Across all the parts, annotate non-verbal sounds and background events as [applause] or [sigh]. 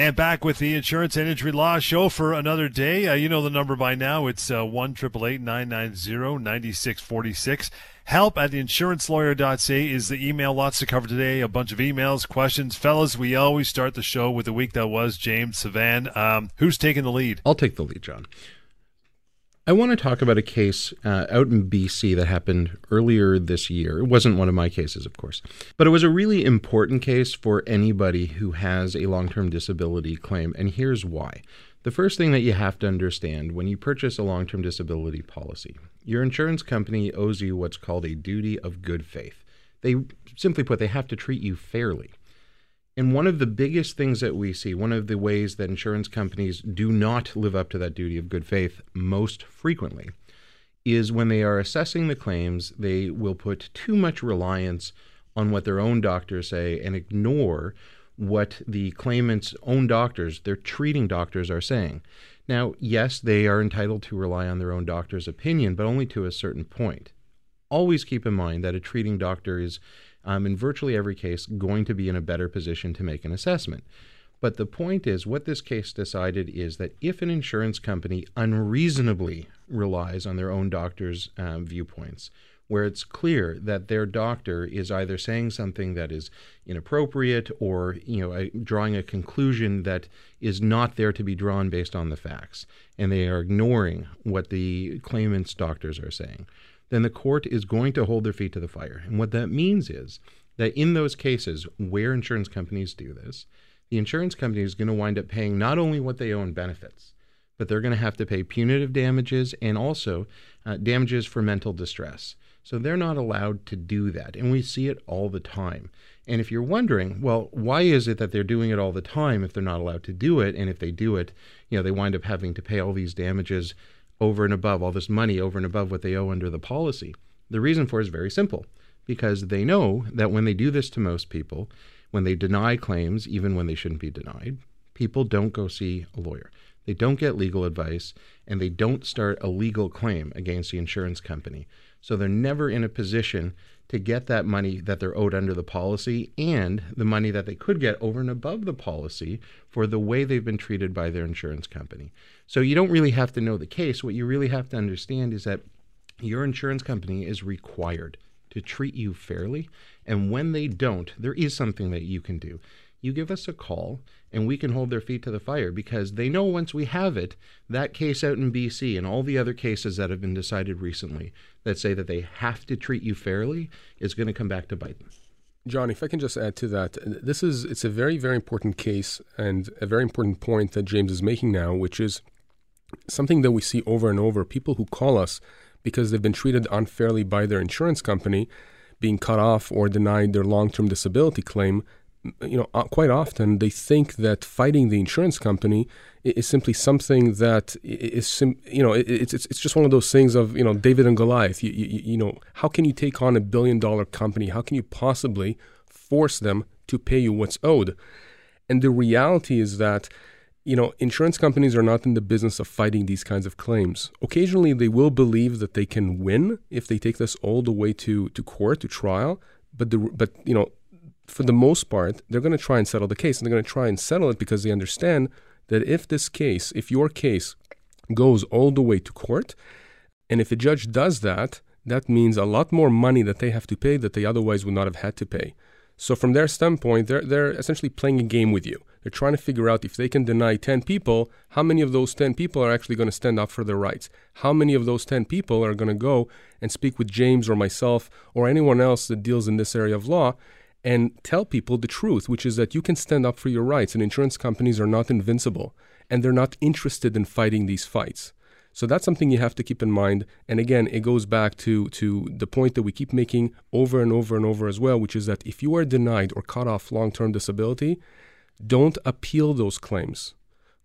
And back with the Insurance and Injury Law Show for another day. Uh, you know the number by now. It's uh, 1 9646 Help at insurancelawyer.ca is the email. Lots to cover today. A bunch of emails, questions. Fellas, we always start the show with the week that was. James, Sivan. Um, who's taking the lead? I'll take the lead, John. I want to talk about a case uh, out in BC that happened earlier this year. It wasn't one of my cases, of course, but it was a really important case for anybody who has a long term disability claim. And here's why. The first thing that you have to understand when you purchase a long term disability policy, your insurance company owes you what's called a duty of good faith. They simply put, they have to treat you fairly. And one of the biggest things that we see, one of the ways that insurance companies do not live up to that duty of good faith most frequently, is when they are assessing the claims, they will put too much reliance on what their own doctors say and ignore what the claimant's own doctors, their treating doctors, are saying. Now, yes, they are entitled to rely on their own doctor's opinion, but only to a certain point. Always keep in mind that a treating doctor is um, in virtually every case, going to be in a better position to make an assessment. But the point is, what this case decided is that if an insurance company unreasonably relies on their own doctor's um, viewpoints, where it's clear that their doctor is either saying something that is inappropriate or you know a, drawing a conclusion that is not there to be drawn based on the facts and they are ignoring what the claimant's doctors are saying then the court is going to hold their feet to the fire. And what that means is that in those cases where insurance companies do this, the insurance company is going to wind up paying not only what they owe in benefits, but they're going to have to pay punitive damages and also uh, damages for mental distress. So they're not allowed to do that. And we see it all the time. And if you're wondering, well, why is it that they're doing it all the time if they're not allowed to do it? And if they do it, you know, they wind up having to pay all these damages over and above all this money over and above what they owe under the policy. The reason for it is very simple because they know that when they do this to most people, when they deny claims, even when they shouldn't be denied, people don't go see a lawyer. They don't get legal advice and they don't start a legal claim against the insurance company. So they're never in a position to get that money that they're owed under the policy and the money that they could get over and above the policy for the way they've been treated by their insurance company. So you don't really have to know the case. What you really have to understand is that your insurance company is required to treat you fairly. And when they don't, there is something that you can do you give us a call and we can hold their feet to the fire because they know once we have it, that case out in BC and all the other cases that have been decided recently that say that they have to treat you fairly is going to come back to bite them. John, if I can just add to that, this is it's a very very important case and a very important point that James is making now, which is something that we see over and over. People who call us because they've been treated unfairly by their insurance company, being cut off or denied their long-term disability claim, you know, uh, quite often they think that fighting the insurance company is simply something that is, sim- you know, it's, it's it's just one of those things of you know David and Goliath. You, you, you know, how can you take on a billion dollar company? How can you possibly force them to pay you what's owed? And the reality is that you know, insurance companies are not in the business of fighting these kinds of claims. Occasionally, they will believe that they can win if they take this all the way to, to court, to trial. But the but you know, for the most part, they're going to try and settle the case. And they're going to try and settle it because they understand that if this case, if your case goes all the way to court, and if a judge does that, that means a lot more money that they have to pay that they otherwise would not have had to pay. So from their standpoint, they're they're essentially playing a game with you. They're trying to figure out if they can deny 10 people, how many of those 10 people are actually going to stand up for their rights? How many of those 10 people are going to go and speak with James or myself or anyone else that deals in this area of law and tell people the truth, which is that you can stand up for your rights, and insurance companies are not invincible, and they're not interested in fighting these fights. So that's something you have to keep in mind. And again, it goes back to, to the point that we keep making over and over and over as well, which is that if you are denied or cut off long term disability, don't appeal those claims.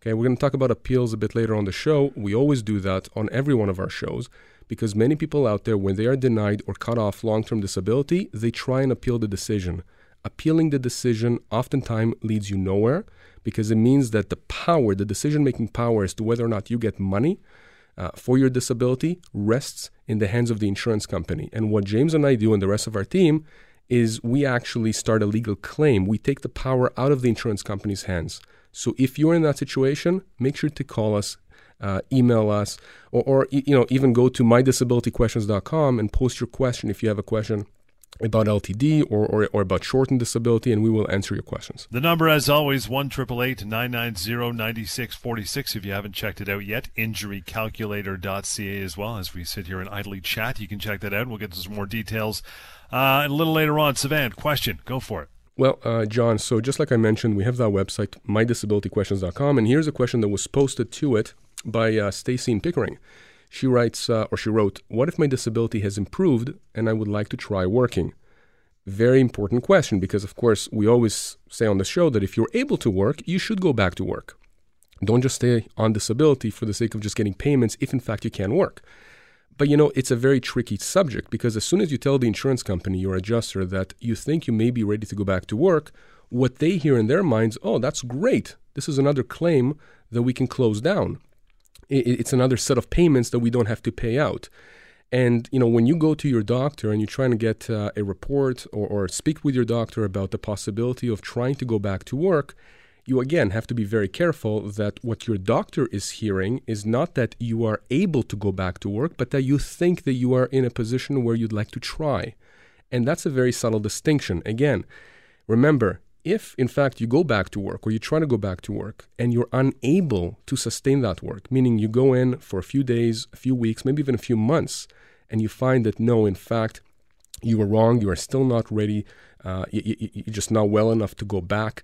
Okay, we're going to talk about appeals a bit later on the show. We always do that on every one of our shows because many people out there, when they are denied or cut off long term disability, they try and appeal the decision. Appealing the decision oftentimes leads you nowhere because it means that the power, the decision making power as to whether or not you get money uh, for your disability rests in the hands of the insurance company. And what James and I do and the rest of our team is we actually start a legal claim. We take the power out of the insurance company's hands. So if you're in that situation, make sure to call us, uh, email us, or, or you know even go to mydisabilityquestions.com and post your question if you have a question about LTD or, or, or, about short term disability, and we will answer your questions. The number, as always, 1 990 9646. If you haven't checked it out yet, injurycalculator.ca as well. As we sit here and idly chat, you can check that out. and We'll get to some more details uh, a little later on. Sivan, question, go for it. Well, uh, John, so just like I mentioned, we have that website, mydisabilityquestions.com, and here's a question that was posted to it by uh, Stacy Pickering. She writes, uh, or she wrote, What if my disability has improved and I would like to try working? Very important question because, of course, we always say on the show that if you're able to work, you should go back to work. Don't just stay on disability for the sake of just getting payments if, in fact, you can work. But you know, it's a very tricky subject because as soon as you tell the insurance company, your adjuster, that you think you may be ready to go back to work, what they hear in their minds, oh, that's great. This is another claim that we can close down it's another set of payments that we don't have to pay out. And you know, when you go to your doctor and you're trying to get uh, a report or, or speak with your doctor about the possibility of trying to go back to work, you again have to be very careful that what your doctor is hearing is not that you are able to go back to work, but that you think that you are in a position where you'd like to try. And that's a very subtle distinction. Again, remember, if in fact you go back to work or you try to go back to work and you're unable to sustain that work, meaning you go in for a few days, a few weeks, maybe even a few months, and you find that no, in fact, you were wrong, you are still not ready, uh, you, you, you're just not well enough to go back.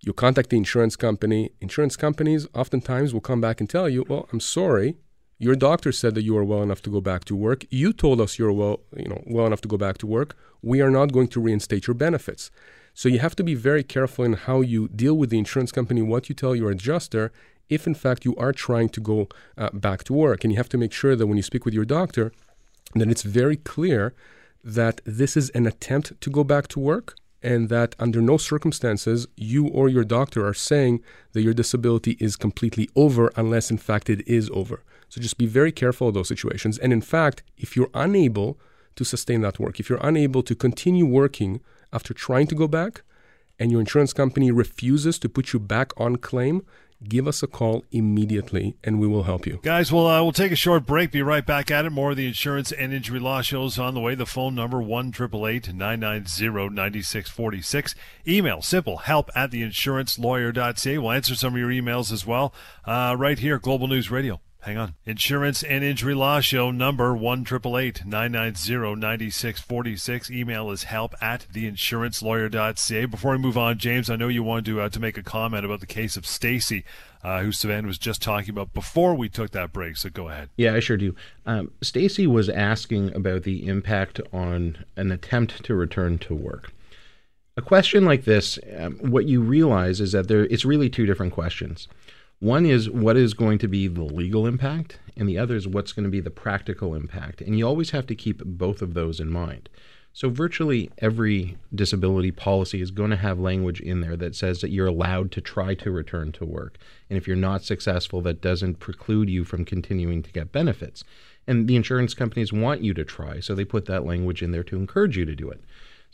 You contact the insurance company. Insurance companies oftentimes will come back and tell you, "Well, I'm sorry, your doctor said that you are well enough to go back to work. You told us you're well, you know, well enough to go back to work. We are not going to reinstate your benefits." So you have to be very careful in how you deal with the insurance company, what you tell your adjuster, if in fact you are trying to go uh, back to work. And you have to make sure that when you speak with your doctor, that it's very clear that this is an attempt to go back to work and that under no circumstances you or your doctor are saying that your disability is completely over unless in fact it is over. So just be very careful of those situations. And in fact, if you're unable to sustain that work, if you're unable to continue working after trying to go back and your insurance company refuses to put you back on claim, give us a call immediately and we will help you. Guys, well, uh, we'll take a short break. Be right back at it. More of the insurance and injury law shows on the way. The phone number one triple eight nine nine zero ninety six forty six. Email simple help at the insurance We'll answer some of your emails as well uh, right here, Global News Radio. Hang on. Insurance and Injury Law Show number 1 9646 Email is help at theinsurancelawyer.ca. Before we move on, James, I know you wanted to, uh, to make a comment about the case of Stacy, uh, who Sivan was just talking about before we took that break. So go ahead. Yeah, I sure do. Um, Stacy was asking about the impact on an attempt to return to work. A question like this, um, what you realize is that there it's really two different questions. One is what is going to be the legal impact, and the other is what's going to be the practical impact. And you always have to keep both of those in mind. So, virtually every disability policy is going to have language in there that says that you're allowed to try to return to work. And if you're not successful, that doesn't preclude you from continuing to get benefits. And the insurance companies want you to try, so they put that language in there to encourage you to do it.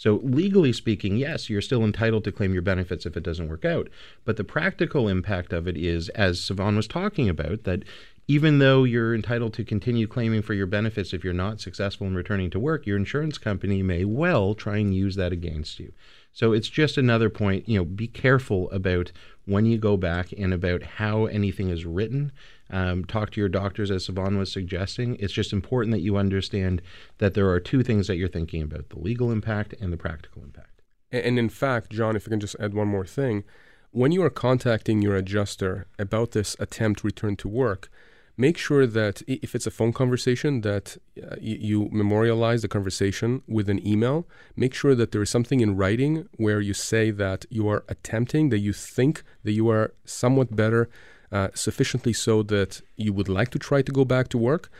So, legally speaking, yes, you're still entitled to claim your benefits if it doesn't work out. But the practical impact of it is, as Sivan was talking about, that even though you're entitled to continue claiming for your benefits if you're not successful in returning to work, your insurance company may well try and use that against you. So it's just another point, you know, be careful about when you go back and about how anything is written um, talk to your doctors, as Sivan was suggesting. It's just important that you understand that there are two things that you're thinking about the legal impact and the practical impact. And in fact, John, if I can just add one more thing, when you are contacting your adjuster about this attempt return to work, make sure that if it's a phone conversation that uh, you memorialize the conversation with an email make sure that there is something in writing where you say that you are attempting that you think that you are somewhat better uh, sufficiently so that you would like to try to go back to work.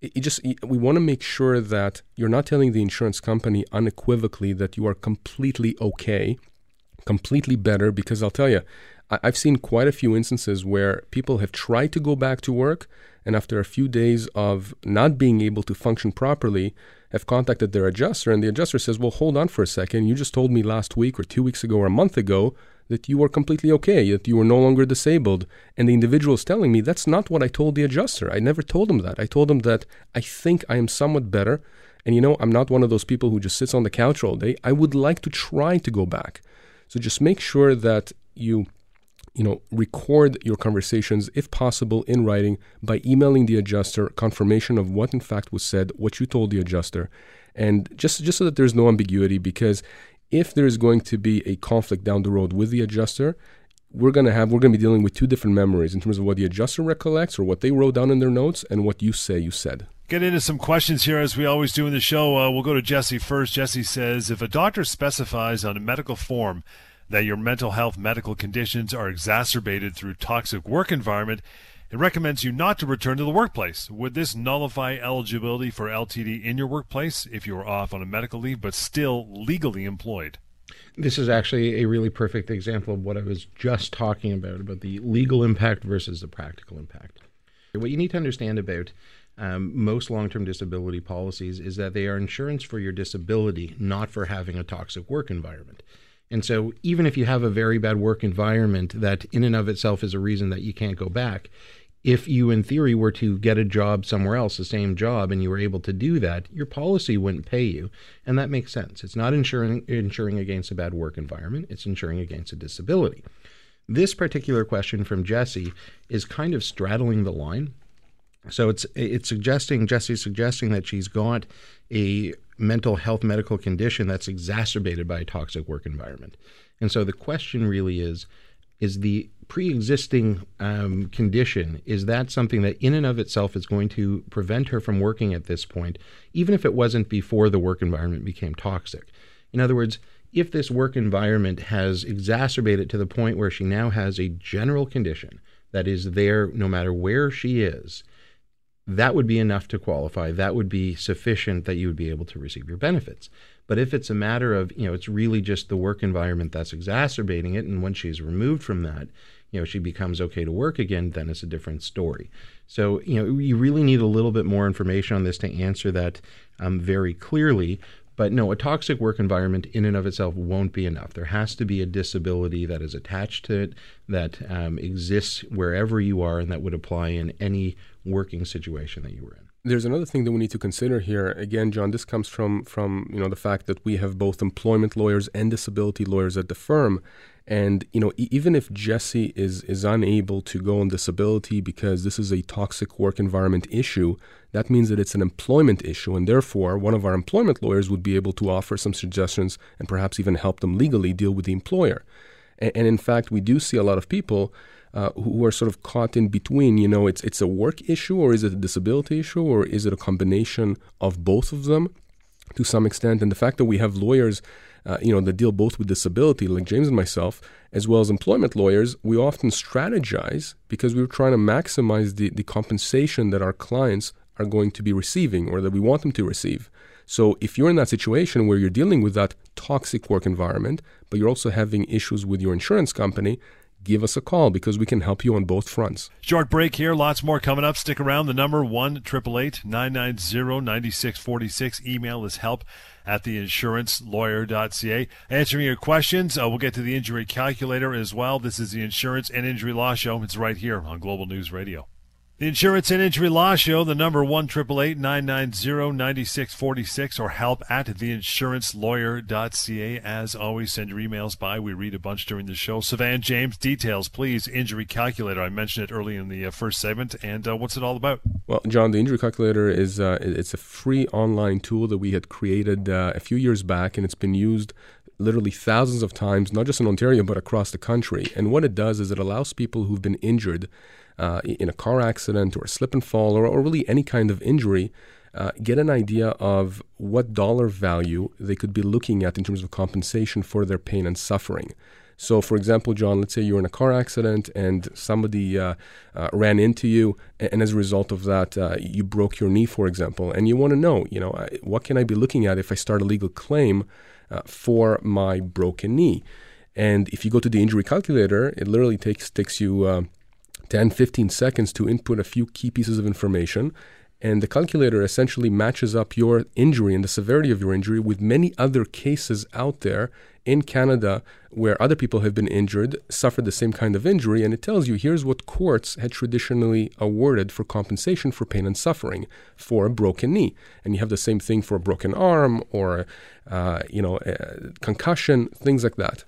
It, it just we want to make sure that you're not telling the insurance company unequivocally that you are completely okay, completely better. Because I'll tell you, I've seen quite a few instances where people have tried to go back to work, and after a few days of not being able to function properly, have contacted their adjuster, and the adjuster says, Well, hold on for a second. You just told me last week or two weeks ago or a month ago that you are completely okay, that you are no longer disabled. And the individual is telling me that's not what I told the adjuster. I never told him that. I told him that I think I am somewhat better. And you know, I'm not one of those people who just sits on the couch all day. I would like to try to go back. So just make sure that you you know, record your conversations if possible in writing by emailing the adjuster confirmation of what in fact was said, what you told the adjuster, and just just so that there's no ambiguity because if there is going to be a conflict down the road with the adjuster, we're going to have we're going to be dealing with two different memories in terms of what the adjuster recollects or what they wrote down in their notes and what you say you said. Get into some questions here as we always do in the show. Uh, we'll go to Jesse first. Jesse says if a doctor specifies on a medical form that your mental health medical conditions are exacerbated through toxic work environment, it recommends you not to return to the workplace. Would this nullify eligibility for LTD in your workplace if you are off on a medical leave but still legally employed? This is actually a really perfect example of what I was just talking about about the legal impact versus the practical impact. What you need to understand about um, most long term disability policies is that they are insurance for your disability, not for having a toxic work environment. And so, even if you have a very bad work environment that, in and of itself, is a reason that you can't go back, if you, in theory, were to get a job somewhere else, the same job, and you were able to do that, your policy wouldn't pay you. And that makes sense. It's not insuring, insuring against a bad work environment, it's insuring against a disability. This particular question from Jesse is kind of straddling the line. So it's it's suggesting Jesse's suggesting that she's got a mental health medical condition that's exacerbated by a toxic work environment. And so the question really is is the pre-existing um, condition is that something that in and of itself is going to prevent her from working at this point even if it wasn't before the work environment became toxic in other words if this work environment has exacerbated to the point where she now has a general condition that is there no matter where she is that would be enough to qualify. That would be sufficient that you would be able to receive your benefits. But if it's a matter of, you know, it's really just the work environment that's exacerbating it, and when she's removed from that, you know, she becomes okay to work again, then it's a different story. So, you know, you really need a little bit more information on this to answer that um, very clearly. But no, a toxic work environment in and of itself won't be enough. There has to be a disability that is attached to it that um, exists wherever you are and that would apply in any working situation that you were in. There's another thing that we need to consider here. Again, John, this comes from from you know the fact that we have both employment lawyers and disability lawyers at the firm, and you know even if Jesse is is unable to go on disability because this is a toxic work environment issue, that means that it's an employment issue, and therefore one of our employment lawyers would be able to offer some suggestions and perhaps even help them legally deal with the employer. And, and in fact, we do see a lot of people uh, who are sort of caught in between. You know, it's it's a work issue, or is it a disability issue, or is it a combination of both of them to some extent? And the fact that we have lawyers, uh, you know, that deal both with disability, like James and myself, as well as employment lawyers, we often strategize because we're trying to maximize the, the compensation that our clients are going to be receiving or that we want them to receive. So if you're in that situation where you're dealing with that toxic work environment, but you're also having issues with your insurance company, give us a call because we can help you on both fronts. Short break here. Lots more coming up. Stick around. The number one triple eight nine nine zero ninety six forty six. Email is help at theinsurancelawyer.ca. Answering your questions. Uh, we'll get to the injury calculator as well. This is the Insurance and Injury Law Show. It's right here on Global News Radio. The Insurance and Injury Law Show, the number one triple eight nine nine zero ninety six forty six, or help at theinsurancelawyer.ca. As always, send your emails by. We read a bunch during the show. Sivan James, details, please. Injury calculator. I mentioned it early in the uh, first segment. And uh, what's it all about? Well, John, the injury calculator is uh, it's a free online tool that we had created uh, a few years back, and it's been used literally thousands of times, not just in Ontario, but across the country. And what it does is it allows people who've been injured uh, in a car accident or a slip and fall or, or really any kind of injury, uh, get an idea of what dollar value they could be looking at in terms of compensation for their pain and suffering. So, for example, John, let's say you're in a car accident and somebody uh, uh, ran into you, and as a result of that, uh, you broke your knee, for example, and you want to know, you know, what can I be looking at if I start a legal claim uh, for my broken knee? And if you go to the injury calculator, it literally takes takes you uh, 10, 15 seconds to input a few key pieces of information. And the calculator essentially matches up your injury and the severity of your injury with many other cases out there in Canada where other people have been injured, suffered the same kind of injury, and it tells you here's what courts had traditionally awarded for compensation for pain and suffering for a broken knee. And you have the same thing for a broken arm or, uh, you know, concussion, things like that.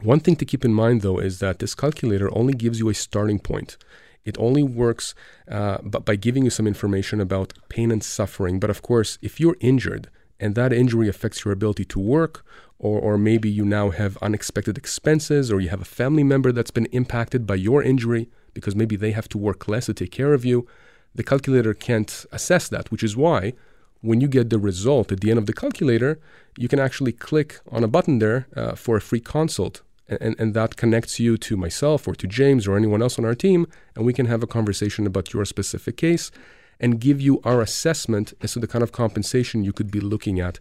One thing to keep in mind, though, is that this calculator only gives you a starting point. It only works uh, by giving you some information about pain and suffering. But of course, if you're injured and that injury affects your ability to work or, or maybe you now have unexpected expenses, or you have a family member that's been impacted by your injury because maybe they have to work less to take care of you. The calculator can't assess that, which is why when you get the result at the end of the calculator, you can actually click on a button there uh, for a free consult. And, and that connects you to myself or to James or anyone else on our team, and we can have a conversation about your specific case and give you our assessment as to the kind of compensation you could be looking at,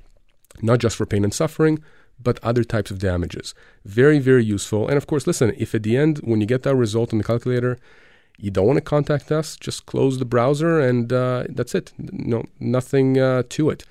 not just for pain and suffering, but other types of damages. Very, very useful. And of course, listen, if at the end, when you get that result on the calculator, you don't want to contact us, just close the browser and uh, that's it. No, nothing uh, to it.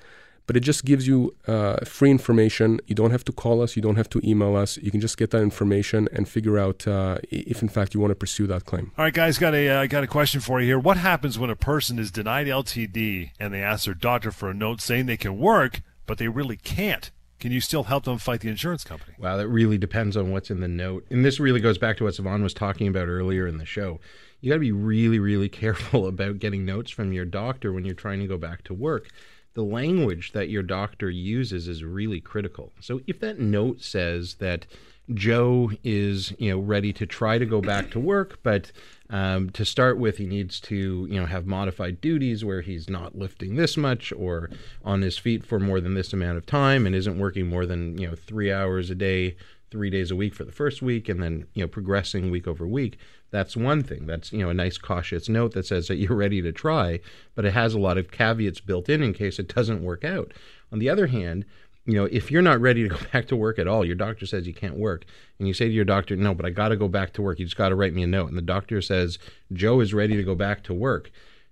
But it just gives you uh, free information. You don't have to call us. You don't have to email us. You can just get that information and figure out uh, if, in fact, you want to pursue that claim. All right, guys, got a uh, got a question for you here. What happens when a person is denied LTD and they ask their doctor for a note saying they can work, but they really can't? can you still help them fight the insurance company? Wow, that really depends on what's in the note. And this really goes back to what Sivan was talking about earlier in the show. You got to be really, really [laughs] careful about getting notes from your doctor when you're trying to go back to work. The language that your doctor uses is really critical. So if that note says that Joe is, you know, ready to try to go back to work, but um, to start with, he needs to, you know, have modified duties where he's not lifting this much or on his feet for more than this amount of time and isn't working more than, you know, three hours a day, three days a week for the first week, and then, you know, progressing week over week. That's one thing. That's, you know, a nice cautious note that says that you're ready to try, but it has a lot of caveats built in in case it doesn't work out. On the other hand, you know, if you're not ready to go [laughs] back to work at all, your doctor says you can't work, and you say to your doctor, "No, but I got to go back to work. You just got to write me a note." And the doctor says Joe is ready to go back to work.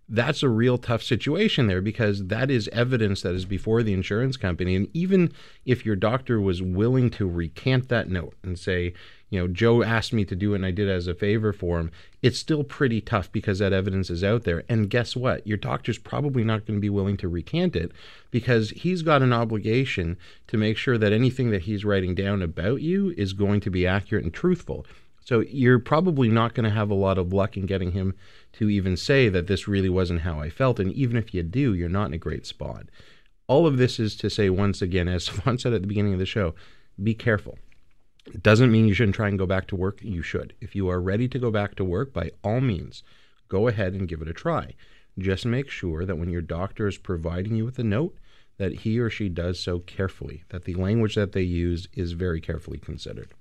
That's a real tough situation there because that is evidence that is before the insurance company. And even if your doctor was willing to recant that note and say, you know, Joe asked me to do it and I did it as a favor for him, it's still pretty tough because that evidence is out there. And guess what? Your doctor's probably not going to be willing to recant it because he's got an obligation to make sure that anything that he's writing down about you is going to be accurate and truthful. So you're probably not going to have a lot of luck in getting him to even say that this really wasn't how I felt. And even if you do, you're not in a great spot. All of this is to say, once again, as [laughs] Sivan said at the beginning of the show, be careful it doesn't mean you shouldn't try and go back to work. You should. If you are ready to go back to work, by all means, go ahead and give it a try. Just make sure that when your doctor is providing you with a note, that he or she does so carefully, that the language that they use is very carefully considered.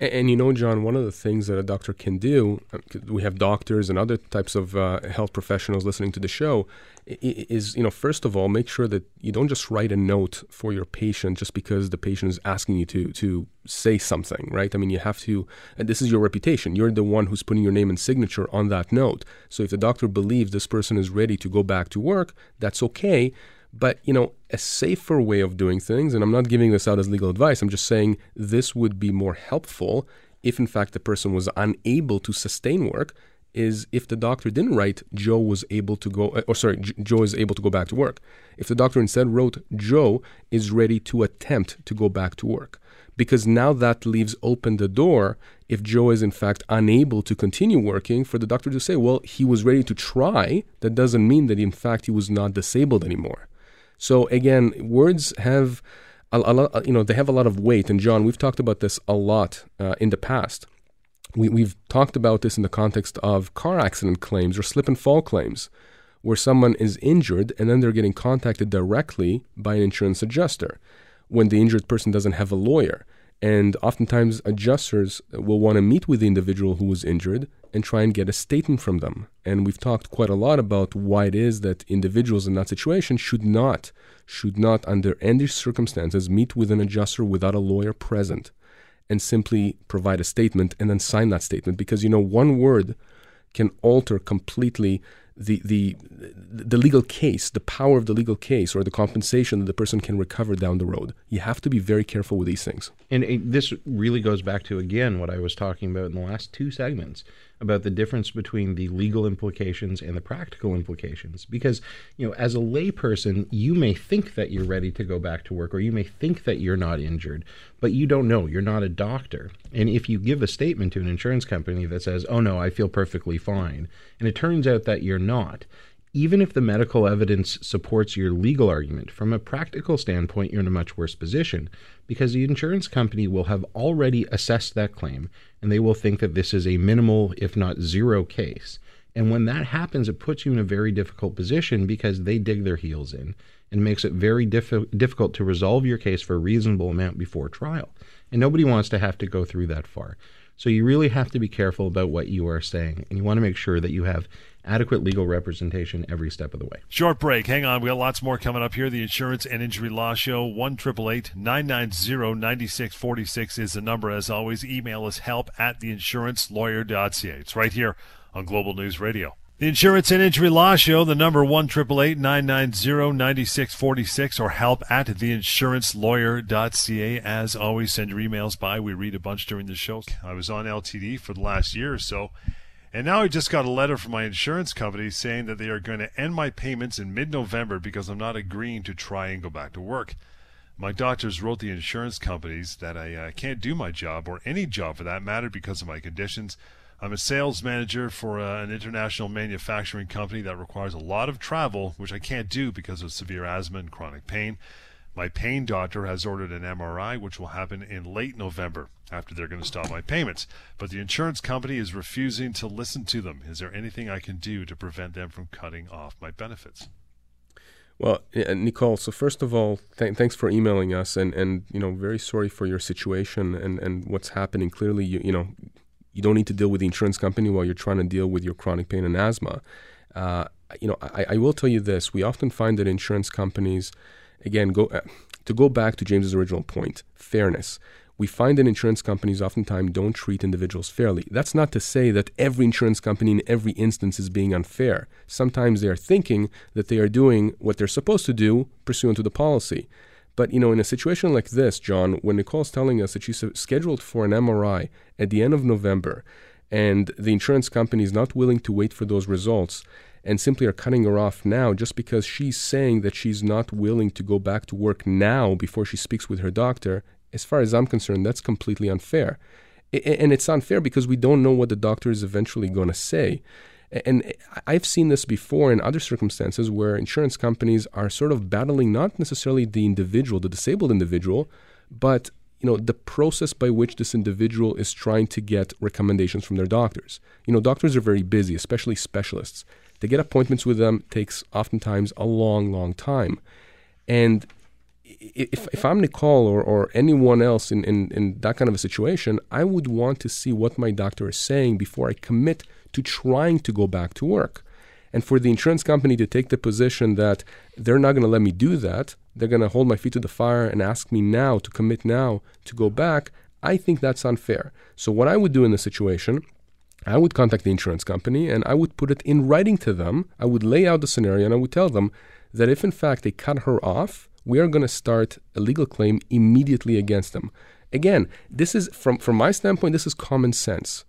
And, and, you know, John, one of the things that a doctor can do, uh, we have doctors and other types of uh, health professionals listening to the show, is, you know, first of all, make sure that you don't just write a note for your patient just because the patient is asking you to, to say something, right? I mean, you have to, and this is your reputation. You're the one who's putting your name and signature on that note. So if the doctor believes this person is ready to go back to work, that's okay. But, you know, a safer way of doing things, and I'm not giving this out as legal advice, I'm just saying this would be more helpful if, in fact, the person was unable to sustain work, is if the doctor didn't write Joe was able to go, or sorry, Joe is able to go back to work. If the doctor instead wrote Joe is ready to attempt to go back to work. Because now that leaves open the door if Joe is in fact unable to continue working for the doctor to say, well, he was ready to try. That doesn't mean that in fact he was not disabled anymore. So again, words have a, a lot, you know, they have a lot of weight. And John, we've talked about this a lot uh, in the past. We, we've talked about this in the context of car accident claims or slip and fall claims, where someone is injured and then they're getting contacted directly by an insurance adjuster when the injured person doesn't have a lawyer. And oftentimes, adjusters will want to meet with the individual who was injured and try and get a statement from them. And we've talked quite a lot about why it is that individuals in that situation should not, should not, under any circumstances, meet with an adjuster without a lawyer present and simply provide a statement and then sign that statement. Because, you know, one word can alter completely the, the the legal case, the power of the legal case, or the compensation that the person can recover down the road. You have to be very careful with these things. And it, this really goes back to again what I was talking about in the last two segments about the difference between the legal implications and the practical implications. Because, you know, as a layperson, you may think that you're ready to go back to work or you may think that you're not injured, but you don't know. You're not a doctor. And if you give a statement to an insurance company that says, oh no, I feel perfectly fine, and it turns out that you're not, even if the medical evidence supports your legal argument, from a practical standpoint, you're in a much worse position because the insurance company will have already assessed that claim and they will think that this is a minimal, if not zero case. And when that happens, it puts you in a very difficult position because they dig their heels in and makes it very diff- difficult to resolve your case for a reasonable amount before trial. And nobody wants to have to go through that far. So you really have to be careful about what you are saying, and you want to make sure that you have adequate legal representation every step of the way. Short break. Hang on. We got lots more coming up here. The Insurance and Injury Law Show. 1 990 9646 is the number. As always, email us help at theinsurancelawyer.ca. It's right here on Global News Radio. The Insurance and Injury Law Show, the number 1 9646 or help at theinsurancelawyer.ca. As always, send your emails by. We read a bunch during the show. I was on LTD for the last year or so and now I just got a letter from my insurance company saying that they are going to end my payments in mid November because I'm not agreeing to try and go back to work. My doctors wrote the insurance companies that I uh, can't do my job or any job for that matter because of my conditions. I'm a sales manager for uh, an international manufacturing company that requires a lot of travel, which I can't do because of severe asthma and chronic pain. My pain doctor has ordered an MRI, which will happen in late November after they're going to stop my payments. But the insurance company is refusing to listen to them. Is there anything I can do to prevent them from cutting off my benefits? Well, Nicole. So first of all, th- thanks for emailing us, and and you know, very sorry for your situation and and what's happening. Clearly, you you know, you don't need to deal with the insurance company while you're trying to deal with your chronic pain and asthma. Uh, you know, I, I will tell you this: we often find that insurance companies again, go uh, to go back to James's original point, fairness. We find that insurance companies oftentimes don't treat individuals fairly. That's not to say that every insurance company in every instance is being unfair. Sometimes they are thinking that they are doing what they're supposed to do pursuant to the policy. But you know, in a situation like this, John, when Nicole's telling us that she's scheduled for an MRI at the end of November, and the insurance company is not willing to wait for those results, and simply are cutting her off now just because she's saying that she's not willing to go back to work now before she speaks with her doctor, as far as I'm concerned, that's completely unfair. And it's unfair because we don't know what the doctor is eventually going to say. And I've seen this before in other circumstances where insurance companies are sort of battling not necessarily the individual, the disabled individual, but you know the process by which this individual is trying to get recommendations from their doctors. You know, doctors are very busy, especially specialists. To get appointments with them takes oftentimes a long, long time. And if, if I'm Nicole or, or anyone else in, in, in that kind of a situation, I would want to see what my doctor is saying before I commit to trying to go back to work. And for the insurance company to take the position that they're not going to let me do that, they're going to hold my feet to the fire and ask me now to commit now to go back, I think that's unfair. So, what I would do in this situation I would contact the insurance company and I would put it in writing to them. I would lay out the scenario and I would tell them that if in fact they cut her off, we are going to start a legal claim immediately against them. Again, this is from from my standpoint, this is common sense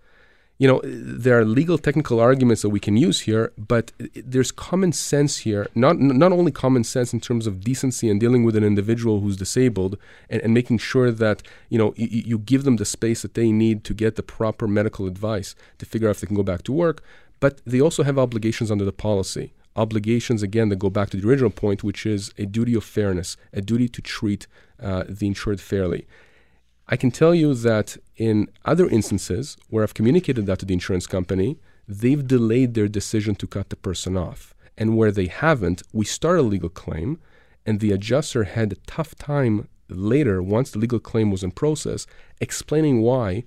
you know, there are legal technical arguments that we can use here, but there's common sense here. Not not only common sense in terms of decency and dealing with an individual who's disabled and, and making sure that you know you, you give them the space that they need to get the proper medical advice to figure out if they can go back to work, but they also have obligations under the policy. Obligations again that go back to the original point, which is a duty of fairness, a duty to treat uh, the insured fairly. I can tell you that in other instances where I've communicated that to the insurance company, they've delayed their decision to cut the person off. And where they haven't, we start a legal claim, and the adjuster had a tough time later, once the legal claim was in process, explaining why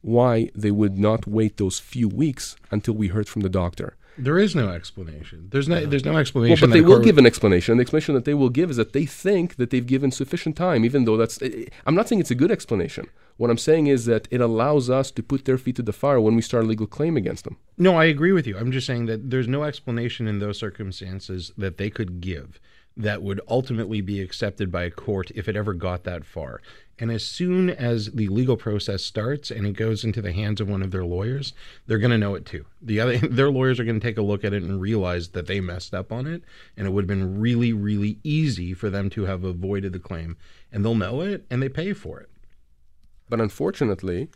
why they would not wait those few weeks until we heard from the doctor. There is no explanation. There's no. There's no explanation. Well, but they will give an explanation. The explanation that they will give is that they think that they've given sufficient time, even though that's. Eh, eh, I'm not saying it's a good explanation. What I'm saying is that it allows us to put their feet to the fire when we start a legal claim against them. No, I agree with you. I'm just saying that there's no explanation in those circumstances that they could give that would ultimately be accepted by a court if it ever got that far. And as soon as the legal process starts and it goes into the hands of one of their lawyers, they're going to know it too. The other [laughs] their lawyers are going to take a look at it and realize that they messed up on it and it would have been really really easy for them to have avoided the claim and they'll know it and they pay for it. But unfortunately,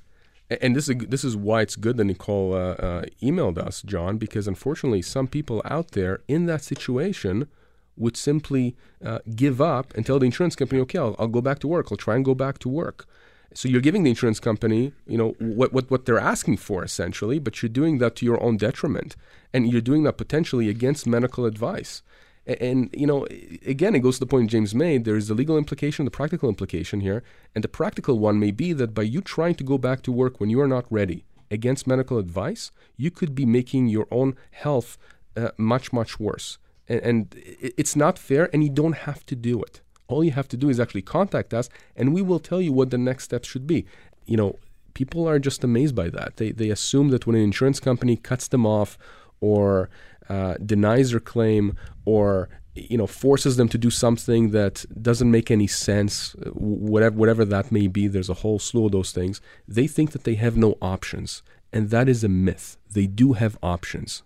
and this is this is why it's good that Nicole uh, uh, emailed us, John, because unfortunately, some people out there in that situation would simply uh, give up and tell the insurance company, okay, I'll, I'll, go back to work. I'll try and go back to work. So you're giving the insurance company, you know, what, what, what they're asking for essentially, but you're doing that to your own detriment. And you're doing that potentially against medical advice. And, and, you know, again, it goes to the point James made. There's the legal implication, the practical implication here. And the practical one may be that by you trying to go back to work when you are not ready against medical advice, you could be making your own health uh, much, much worse and, and it's not fair, and you don't have to do it. All you have to do is actually contact us, and we will tell you what the next steps should be. You know, people are just amazed by that. They they assume that when an insurance company cuts them off, or uh, denies their claim, or you know forces them to do something that doesn't make any sense whatever whatever that may be there's a whole slew of those things they think that they have no options and that is a myth they do have options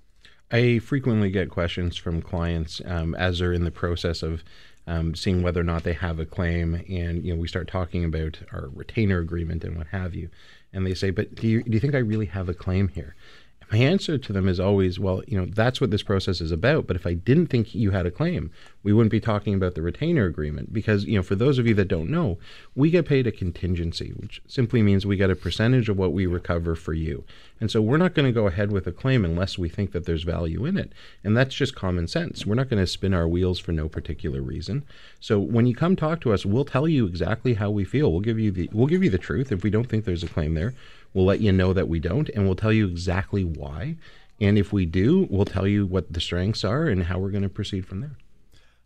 I frequently get questions from clients um, as they're in the process of um, seeing whether or not they have a claim, and you know we start talking about our retainer agreement and what have you, and they say, "But do you do you think I really have a claim here?" My answer to them is always, well, you know, that's what this process is about. But if I didn't think you had a claim, we wouldn't be talking about the retainer agreement because, you know, for those of you that don't know, we get paid a contingency, which simply means we get a percentage of what we recover for you. And so we're not going to go ahead with a claim unless we think that there's value in it. And that's just common sense. We're not going to spin our wheels for no particular reason. So when you come talk to us, we'll tell you exactly how we feel. We'll give you the we'll give you the truth if we don't think there's a claim there. We'll let you know that we don't, and we'll tell you exactly why. And if we do, we'll tell you what the strengths are and how we're going to proceed from there.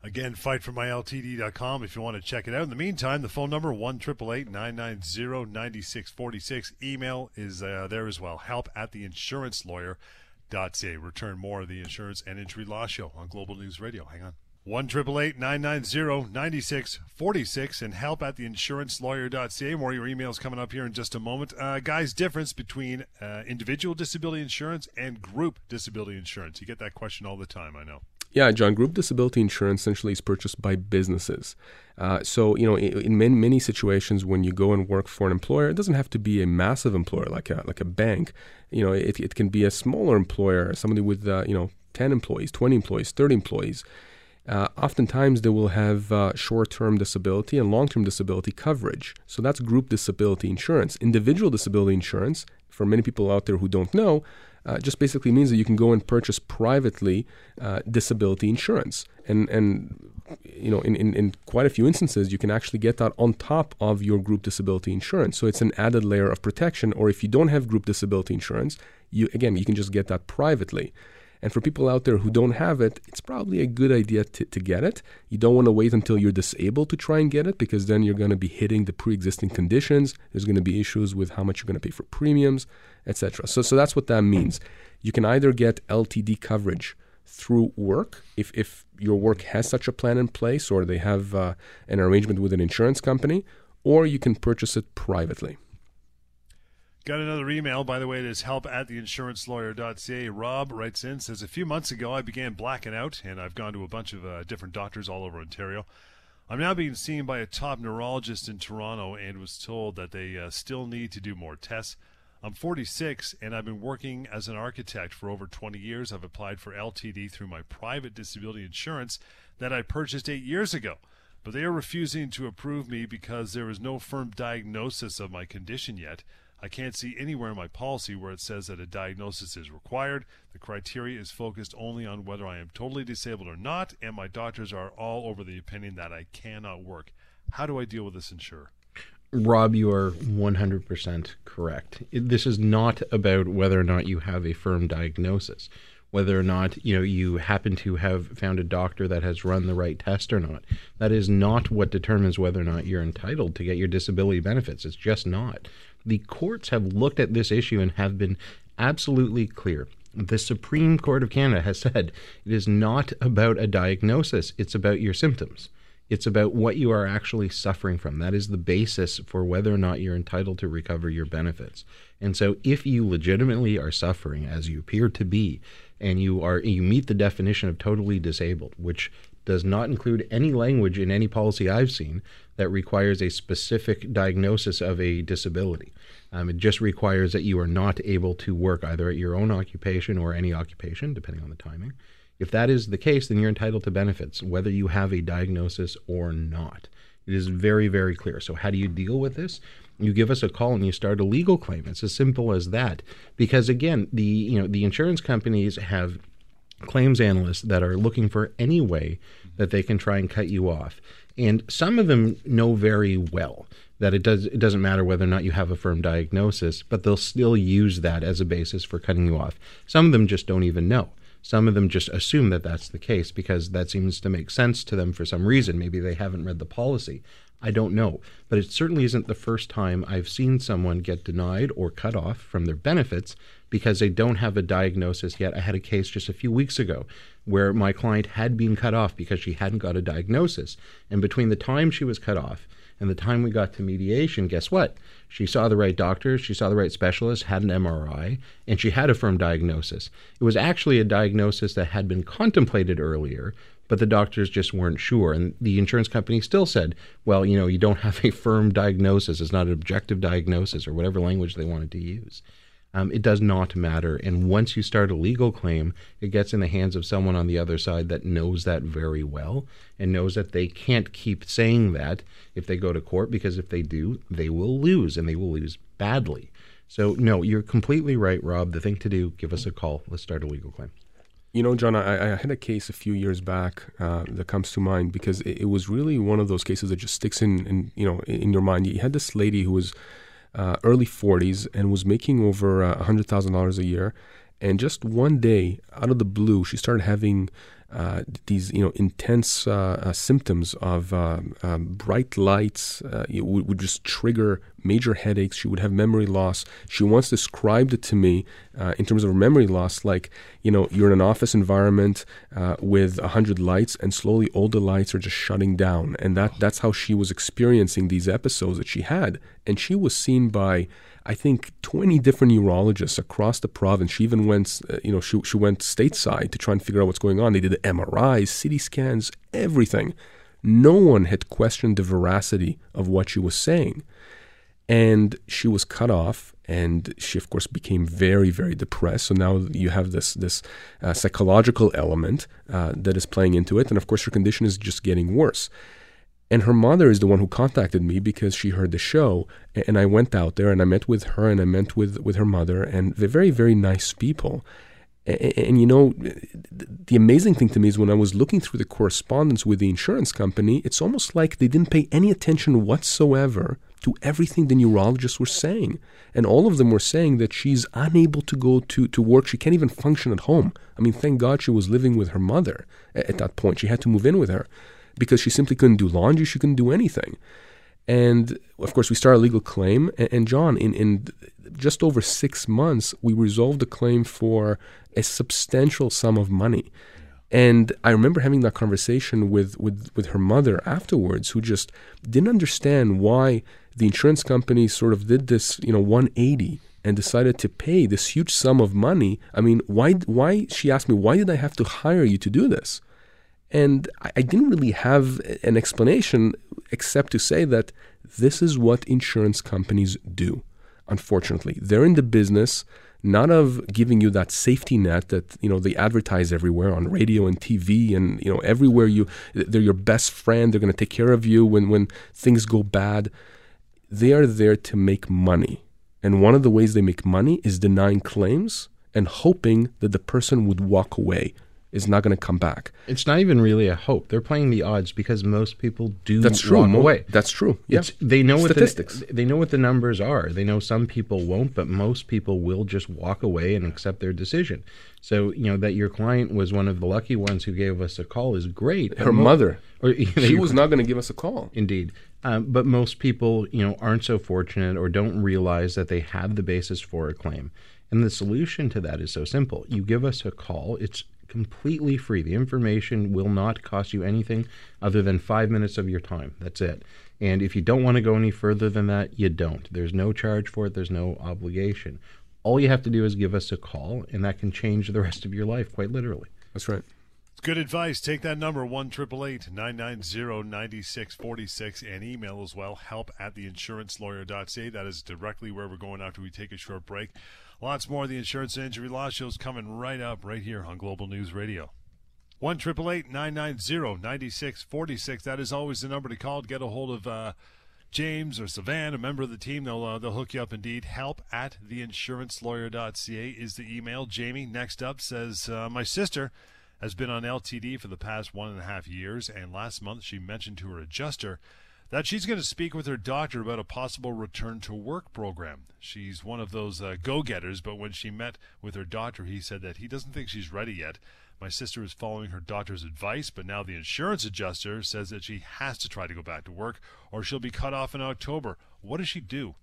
Again, fightformyltd.com if you want to check it out. In the meantime, the phone number, 1 9646 Email is uh, there as well. Help at theinsurancelawyer.ca. Return more of the Insurance and Injury Law Show on Global News Radio. Hang on. 1 9646 and help at theinsurancelawyer.ca. More of your emails coming up here in just a moment. Uh, guys, difference between uh, individual disability insurance and group disability insurance. You get that question all the time, I know. Yeah, John, group disability insurance essentially is purchased by businesses. Uh, so, you know, in, in, many, many situations when you go and work for an employer, it doesn't have to be a massive employer like a, like a bank. You know, it, it can be a smaller employer, somebody with, uh, you know, 10 employees, 20 employees, 30 employees uh, oftentimes they will have uh, short term disability and long term disability coverage. So that's group disability insurance. Individual disability insurance, for many people out there who don't know, uh, just basically means that you can go and purchase privately uh, disability insurance. And, and you know, in, in, in quite a few instances, you can actually get that on top of your group disability insurance. So it's an added layer of protection. Or if you don't have group disability insurance, you again, you can just get that privately. And for people out there who don't have it, it's probably a good idea to, to get it. You don't want to wait until you're disabled to try and get it because then you're going to be hitting the pre existing conditions. There's going to be issues with how much you're going to pay for premiums, etc. So, so that's what that means. You can either get LTD coverage through work if, if your work has such a plan in place or they have uh, an arrangement with an insurance company, or you can purchase it privately. Got another email, by the way, it is help at theinsurancelawyer.ca. Rob writes in, says, A few months ago, I began blacking out, and I've gone to a bunch of uh, different doctors all over Ontario. I'm now being seen by a top neurologist in Toronto and was told that they uh, still need to do more tests. I'm 46 and I've been working as an architect for over 20 years. I've applied for LTD through my private disability insurance that I purchased eight years ago. But they are refusing to approve me because there is no firm diagnosis of my condition yet. I can't see anywhere in my policy where it says that a diagnosis is required. The criteria is focused only on whether I am totally disabled or not, and my doctors are all over the opinion that I cannot work. How do I deal with this insurer? Rob, you are 100% correct. This is not about whether or not you have a firm diagnosis. whether or not you know you happen to have found a doctor that has run the right test or not. That is not what determines whether or not you're entitled to get your disability benefits. It's just not. The courts have looked at this issue and have been absolutely clear. The Supreme Court of Canada has said it is not about a diagnosis, it's about your symptoms. It's about what you are actually suffering from. That is the basis for whether or not you're entitled to recover your benefits. And so if you legitimately are suffering as you appear to be and you are you meet the definition of totally disabled, which does not include any language in any policy I've seen that requires a specific diagnosis of a disability. Um, it just requires that you are not able to work either at your own occupation or any occupation, depending on the timing. If that is the case, then you're entitled to benefits, whether you have a diagnosis or not. It is very, very clear. So, how do you deal with this? You give us a call and you start a legal claim. It's as simple as that. Because again, the you know the insurance companies have claims analysts that are looking for any way that they can try and cut you off. And some of them know very well that it does it doesn't matter whether or not you have a firm diagnosis, but they'll still use that as a basis for cutting you off. Some of them just don't even know. Some of them just assume that that's the case because that seems to make sense to them for some reason. Maybe they haven't read the policy. I don't know. But it certainly isn't the first time I've seen someone get denied or cut off from their benefits because they don't have a diagnosis yet. I had a case just a few weeks ago where my client had been cut off because she hadn't got a diagnosis. And between the time she was cut off and the time we got to mediation, guess what? She saw the right doctor, she saw the right specialist, had an MRI, and she had a firm diagnosis. It was actually a diagnosis that had been contemplated earlier, but the doctors just weren't sure. And the insurance company still said, well, you know, you don't [laughs] have a firm diagnosis. It's not an objective diagnosis or whatever language they wanted to use um, it does not matter. And once you start a legal claim, it gets in the hands of someone on the other side that knows that very well and knows that they can't keep saying that if they go to court, because if they do, they will lose and they will lose badly. So, no, you're completely right, Rob. The thing to do, give us a call. Let's start a legal claim. You know, John, I, I, had a case a few years back uh, that comes to mind because it, it, was really one of those cases that just sticks in, in, you know, in your mind. You had this lady who was uh, early 40s and was making over uh, $100,000 a year. And just one day, out of the blue, she started having uh, these you know intense uh, uh, symptoms of uh, um, bright lights uh, would, would, just trigger major headaches. She would have memory loss. She once described it to me in terms of memory loss, like you know you're in an office environment with a hundred lights, and slowly all the lights are just shutting down, and that that's how she was experiencing these episodes that she had, and she was seen by I think 20 different neurologists across the province. She even went, uh, you know, she, she went stateside to try and figure out what's going on. They did MRIs, CT scans, everything. No one had questioned the veracity of what she was saying. And she was cut off, and she, of course, became very, very depressed. So now you have this this uh, psychological element uh, that is playing into it, and of course, her condition is just getting worse. And her mother is the one who contacted me because she heard the show. And I went out there and I met with her and I met with, with her mother, and they're very, very nice people. And, and, you know, the amazing thing to me is when I was looking through the correspondence with the insurance company, it's almost like they didn't pay any attention whatsoever to everything the neurologists were saying. And all of them were saying that she's unable to go to, to work. She can't even function at home. I mean, thank God she was living with her mother at, at that point. She had to move in with her because she simply couldn't do laundry, she couldn't do anything. And of course, we started a legal claim. And, and John, in, in just over six months, we resolved the claim for a substantial sum of money. And I remember having that conversation with, with, with her mother afterwards, who just didn't understand why the insurance company sort of did this, you know, 180 and decided to pay this huge sum of money. I mean, why? Why? She asked me, why did I have to hire you to do this? And I didn't really have an explanation except to say that this is what insurance companies do. Unfortunately, they're in the business not of giving you that safety net that you know they advertise everywhere on radio and TV and you know everywhere you they're your best friend they're going to take care of you when when things go bad. They are there to make money. And one of the ways they make money is denying claims and hoping that the person would walk away is not going to come back. It's not even really a hope. They're playing the odds because most people do That's true. walk away. That's true. Yeah. It's, they know what Statistics. the, they know what the numbers are. They know some people won't, but most people will just walk away and accept their decision. So you know that your client was one of the lucky ones who gave us a call is great. Her mo- mother, or, [laughs] you know, she was not going to give us a call. Indeed. Um, but most people, you know, aren't so fortunate or don't realize that they have the basis for a claim. And the solution to that is so simple. You give us a call. It's completely free. The information will not cost you anything other than five minutes of your time. That's it. And if you don't want to go any further than that, you don't. There's no charge for it, there's no obligation. All you have to do is give us a call, and that can change the rest of your life, quite literally. That's right. It's good advice. Take that number, 1 9646 and email as well, help at theinsurancelawyer.ca. That is directly where we're going after we take a short break. Lots more of the Insurance Injury Law Shows coming right up, right here on Global News Radio. 1 990 9646. That is always the number to call to get a hold of uh, James or Sivan, a member of the team. They'll, uh, they'll hook you up indeed. Help at theinsurancelawyer.ca is the email. Jamie, next up, says uh, My sister has been on LTD for the past one and a half years, and last month she mentioned to her adjuster that she's going to speak with her doctor about a possible return to work program. She's one of those uh, go getters, but when she met with her doctor, he said that he doesn't think she's ready yet. My sister is following her doctor's advice, but now the insurance adjuster says that she has to try to go back to work or she'll be cut off in October. What does she do?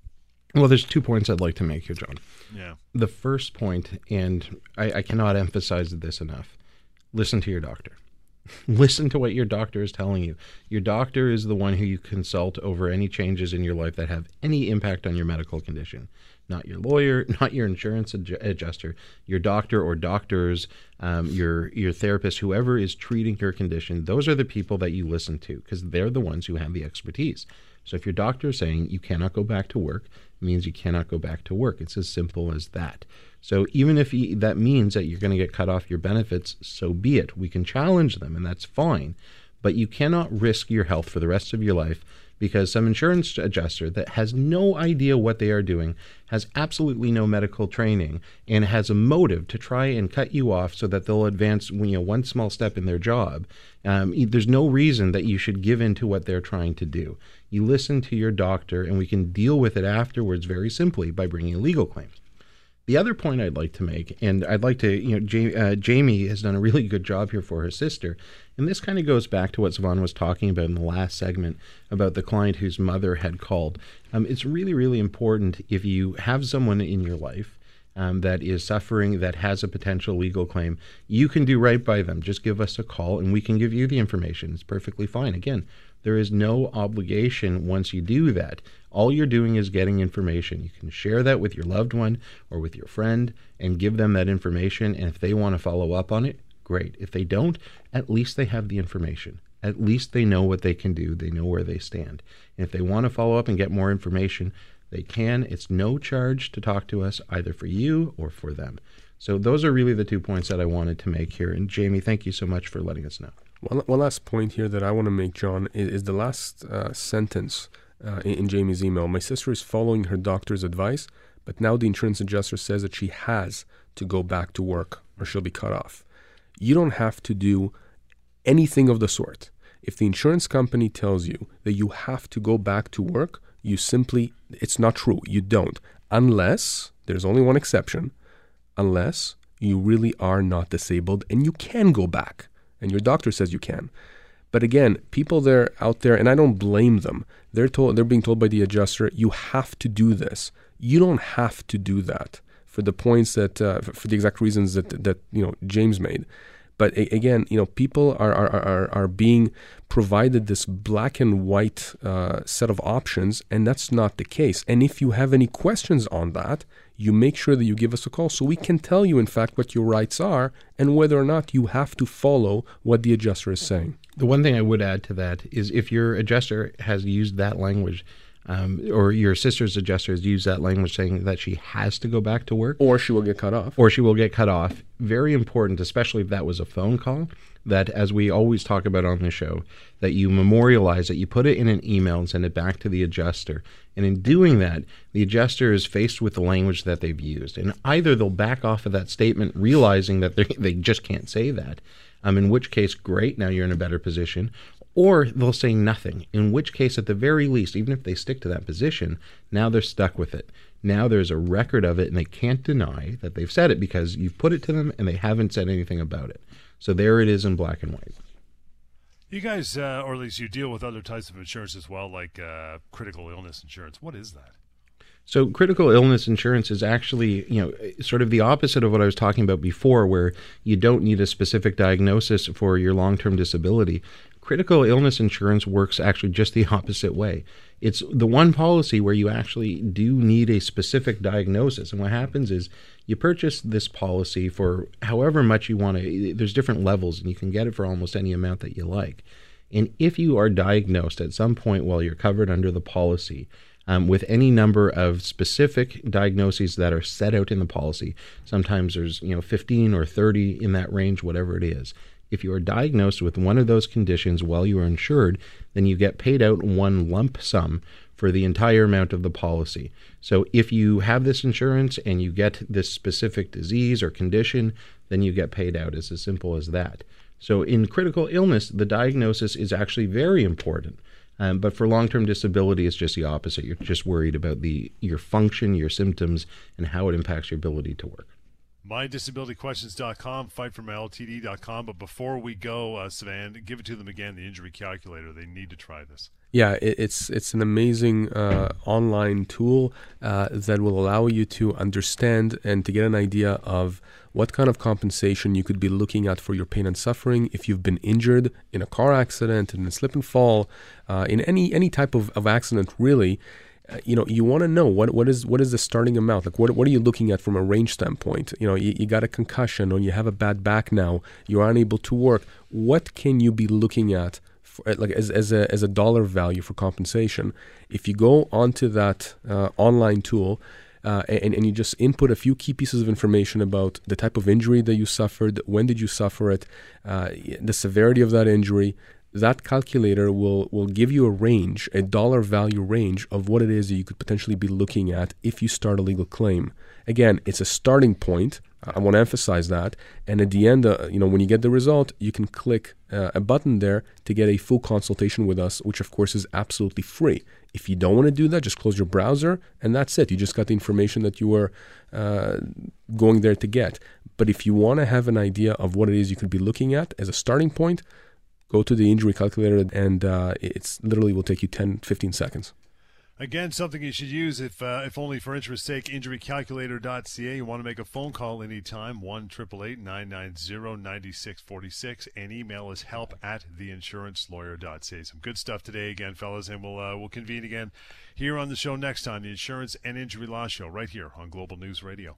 Well, there's two points I'd like to make here, John. Yeah. The first point, and I, I cannot emphasize this enough listen to your doctor. [laughs] listen to what your doctor is telling you. Your doctor is the one who you consult over any changes in your life that have any impact on your medical condition. Not your lawyer, [laughs] not your insurance adju- adjuster, your doctor or doctors, um, your your therapist, whoever is treating your condition. Those are the people that you listen to because they're the ones who have the expertise. So if your doctor is saying you cannot go back to work, it means you cannot go back to work. It's as simple as that. So even if he, that means that you're going to get cut off your benefits, so be it. We can challenge them, and that's fine. But you cannot risk your health for the rest of your life because some insurance adjuster that has no idea what they are doing, has absolutely no medical training, and has a motive to try and cut you off so that they'll advance you know one small step in their job. Um, there's no reason that you should give in to what they're trying to do. You listen to your doctor, and we can deal with it afterwards very simply by bringing a legal claims. The other point I'd like to make, and I'd like to, you know, Jamie, uh, Jamie has done a really good job here for her sister, and this kind of goes back to what Sivan was talking about in the last segment about the client whose mother had called. Um, it's really, really important if you have someone in your life um, that is suffering, that has a potential legal claim, you can do right by them. Just give us a call, and we can give you the information. It's perfectly fine. Again, there is no obligation once you do that. All you're doing is getting information. You can share that with your loved one or with your friend and give them that information. And if they want to follow up on it, great. If they don't, at least they have the information. At least they know what they can do, they know where they stand. And if they want to follow up and get more information, they can. It's no charge to talk to us, either for you or for them. So, those are really the two points that I wanted to make here. And, Jamie, thank you so much for letting us know. One, one last point here that I want to make, John, is, is the last uh, sentence uh, in, in Jamie's email. My sister is following her doctor's advice, but now the insurance adjuster says that she has to go back to work or she'll be cut off. You don't have to do anything of the sort. If the insurance company tells you that you have to go back to work, you simply, it's not true. You don't. Unless, there's only one exception, unless you really are not disabled and you can go back and your doctor says you can. But again, people there out there, and I don't blame them. They're told they're being told by the adjuster, you have to do this. You don't have to do that for the points that uh, for the exact reasons that that you know James made. But again, you know, people are are, are, are being provided this black and white uh, set of options, and that's not the case. And if you have any questions on that, you make sure that you give us a call so we can tell you, in fact, what your rights are and whether or not you have to follow what the adjuster is saying. The one thing I would add to that is if your adjuster has used that language, um, or your sister's adjuster has used that language saying that she has to go back to work, or she will get cut off, or she will get cut off. Very important, especially if that was a phone call. That, as we always talk about on the show, that you memorialize it, you put it in an email and send it back to the adjuster. And in doing that, the adjuster is faced with the language that they've used, and either they'll back off of that statement, realizing that they they just can't say that, um, in which case, great, now you're in a better position, or they'll say nothing, in which case, at the very least, even if they stick to that position, now they're stuck with it. Now there's a record of it, and they can't deny that they've said it because you've put it to them and they haven't said anything about it. So there it is in black and white. You guys, uh, or at least you deal with other types of insurance as well, like uh, critical illness insurance. What is that? So critical illness insurance is actually, you know, sort of the opposite of what I was talking about before, where you don't need a specific diagnosis for your long-term disability critical illness insurance works actually just the [laughs] opposite way. It's the one policy where you actually do need a specific diagnosis. And what happens is you purchase this policy for however much you want to, there's different levels, and you can get it for almost any amount that you like. And if you are diagnosed at some point while you're covered under the policy, um, with any number of specific diagnoses that are set out in the policy. Sometimes there's you know 15 or 30 in that range, whatever it is. If you are diagnosed with one of those conditions while you are insured, then you get paid out one lump sum for the entire amount of the policy. So if you have this insurance and you get this specific disease or condition, then you get paid out. It's as simple as that. So in critical illness, the diagnosis is actually very important. Um, but for long-term disability, it's just the opposite. You're just worried about the your function, your symptoms, and how it impacts your ability to work mydisabilityquestions.com, fightformyltd.com. But before we go, uh, Sivan, give it to them again, the injury calculator. They need to try this. Yeah, it, it's it's an amazing uh, online tool uh, that will allow you to understand and to get an idea of what kind of compensation you could be looking at for your pain and suffering if you've been injured in a car accident, in a slip and fall, uh, in any any type of, of accident, really you know you want to know what what is what is the starting amount? Like what what are you looking at from a range standpoint? You know you, you got a concussion or you have a bad back now you're unable to work. What can you be looking at like as, as a as a dollar value for compensation? If you go onto that uh, online tool uh, and, and you just input a few key pieces of information about the type of injury that you suffered, when did you suffer it, uh, the severity of that injury, that calculator will, will give you a range, a dollar value range of what it is that you could potentially be looking at if you start a legal claim. Again, it's a starting point. I want to emphasize that. And at the end, uh, you know, when you get the result, you can click uh, a button there to get a full consultation with us, which of course is absolutely free. If you don't want to do that, just close your browser and that's it. You just got the information that you were uh, going there to get. But if you want to have an idea of what it is you could be looking at as a starting point, go to the injury calculator and uh, it's literally will take you 10 15 seconds Again, something you should use if, uh, if only for interest sake, injurycalculator.ca. You want to make a phone call anytime, 1 888 990 9646, and email is help at theinsurancelawyer.ca. Some good stuff today again, fellas, and we'll, uh, we'll convene again here on the show next time, the Insurance and Injury Law Show, right here on Global News Radio.